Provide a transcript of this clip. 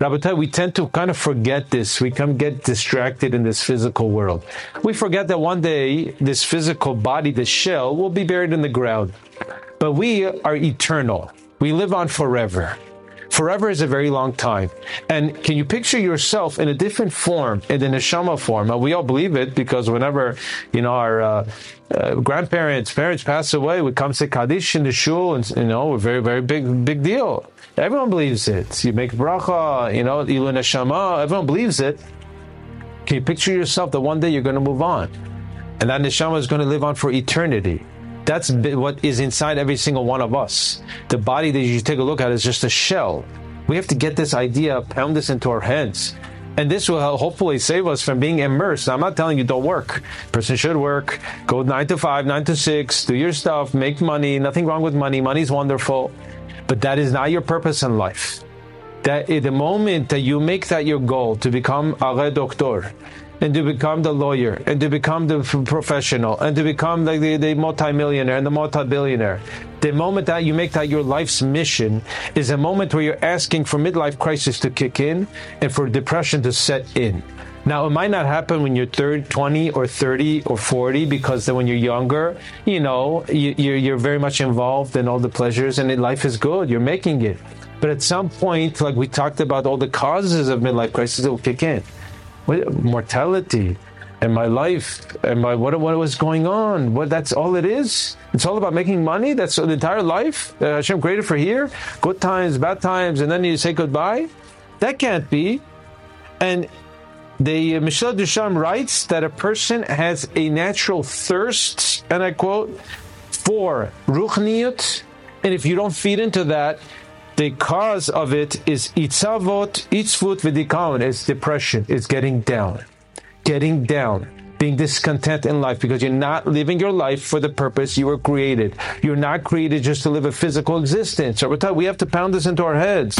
Rabbatai, we tend to kind of forget this. We come get distracted in this physical world. We forget that one day this physical body, the shell, will be buried in the ground. But we are eternal. We live on forever. Forever is a very long time. And can you picture yourself in a different form, in the neshama form? Now, we all believe it because whenever, you know, our uh, uh, grandparents, parents pass away, we come say Kaddish in the shul, and, you know, we're very, very big, big deal. Everyone believes it. You make bracha, you know, ilu neshama, everyone believes it. Can you picture yourself that one day you're going to move on? And that neshama is going to live on for eternity. That's what is inside every single one of us. The body that you take a look at is just a shell. We have to get this idea, pound this into our heads. And this will hopefully save us from being immersed. I'm not telling you don't work. Person should work. Go nine to five, nine to six, do your stuff, make money. Nothing wrong with money. Money's wonderful. But that is not your purpose in life. That the moment that you make that your goal to become a red doctor, and to become the lawyer and to become the professional and to become like the, the multimillionaire and the multi-billionaire. The moment that you make that your life's mission is a moment where you're asking for midlife crisis to kick in and for depression to set in. Now, it might not happen when you're 30, 20 or 30 or 40 because then when you're younger, you know, you, you're, you're very much involved in all the pleasures and life is good. You're making it. But at some point, like we talked about all the causes of midlife crisis, will kick in. What, Mortality and my life and my what what was going on. What that's all it is. It's all about making money. That's the entire life. Uh, Hashem created for here. Good times, bad times, and then you say goodbye. That can't be. And the uh, Michel Duchamp writes that a person has a natural thirst, and I quote, for ruchniut, and if you don't feed into that, the cause of it is itzavot, itzvut v'dikaon, it's depression, it's getting down, getting down being discontent in life because you're not living your life for the purpose you were created. You're not created just to live a physical existence. So we have to pound this into our heads.